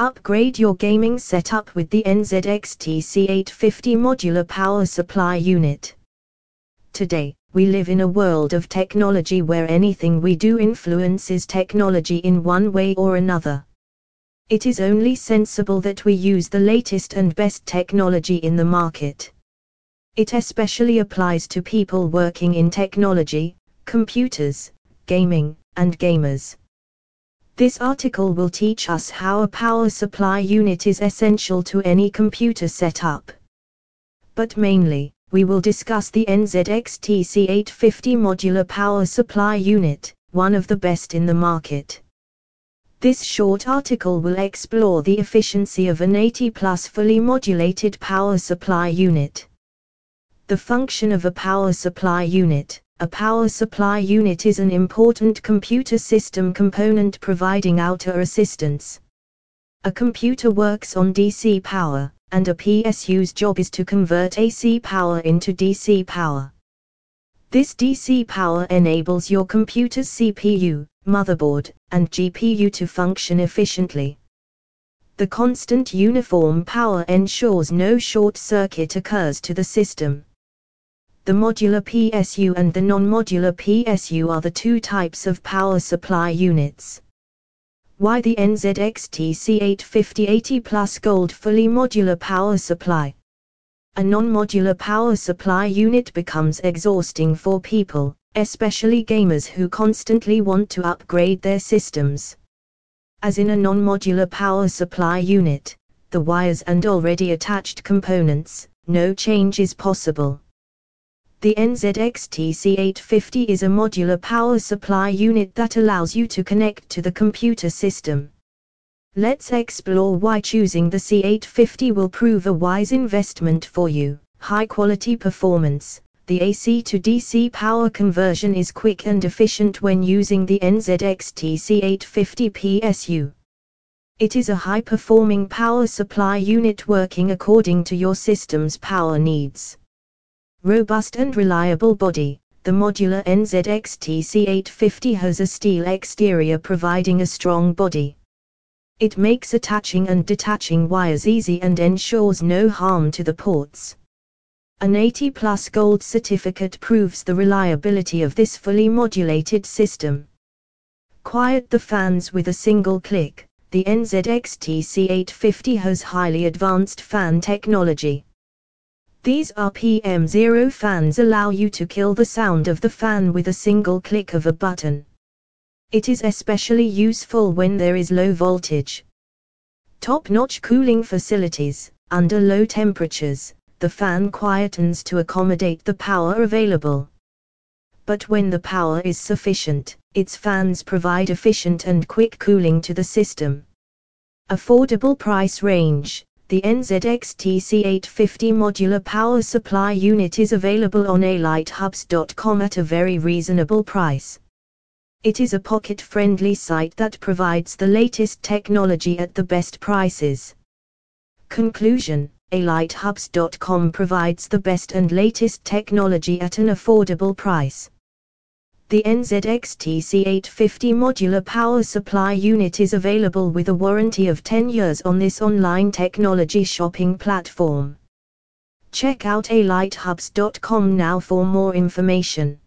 Upgrade your gaming setup with the NZXT-C850 modular power supply unit. Today, we live in a world of technology where anything we do influences technology in one way or another. It is only sensible that we use the latest and best technology in the market. It especially applies to people working in technology, computers, gaming, and gamers. This article will teach us how a power supply unit is essential to any computer setup. But mainly, we will discuss the NZXT-C850 modular power supply unit, one of the best in the market. This short article will explore the efficiency of an 80 plus fully modulated power supply unit. The function of a power supply unit. A power supply unit is an important computer system component providing outer assistance. A computer works on DC power, and a PSU's job is to convert AC power into DC power. This DC power enables your computer's CPU, motherboard, and GPU to function efficiently. The constant uniform power ensures no short circuit occurs to the system. The modular PSU and the non-modular PSU are the two types of power supply units. Why the NZXT C850 80 Plus Gold fully modular power supply? A non-modular power supply unit becomes exhausting for people, especially gamers who constantly want to upgrade their systems. As in a non-modular power supply unit, the wires and already attached components, no change is possible. The NZXT-C850 is a modular power supply unit that allows you to connect to the computer system. Let's explore why choosing the C850 will prove a wise investment for you. High quality performance. The AC to DC power conversion is quick and efficient when using the NZXT C850 PSU. It is a high performing power supply unit working according to your system's power needs. Robust and reliable body. The modular NZXT C850 has a steel exterior providing a strong body. It makes attaching and detaching wires easy and ensures no harm to the ports. An 80 plus gold certificate proves the reliability of this fully modulated system. Quiet the fans with a single click. The NZXT C850 has highly advanced fan technology. These RPM0 fans allow you to kill the sound of the fan with a single click of a button. It is especially useful when there is low voltage. Top-notch cooling facilities, under low temperatures, the fan quietens to accommodate the power available. But when the power is sufficient, its fans provide efficient and quick cooling to the system. Affordable price range The NZXT-C850 modular power supply unit is available on alightHubs.com at a very reasonable price. It is a pocket friendly site that provides the latest technology at the best prices. Conclusion AlightHubs.com provides the best and latest technology at an affordable price. The NZXT-C850 modular power supply unit is available with a warranty of 10 years on this online technology shopping platform. Check out alighthubs.com now for more information.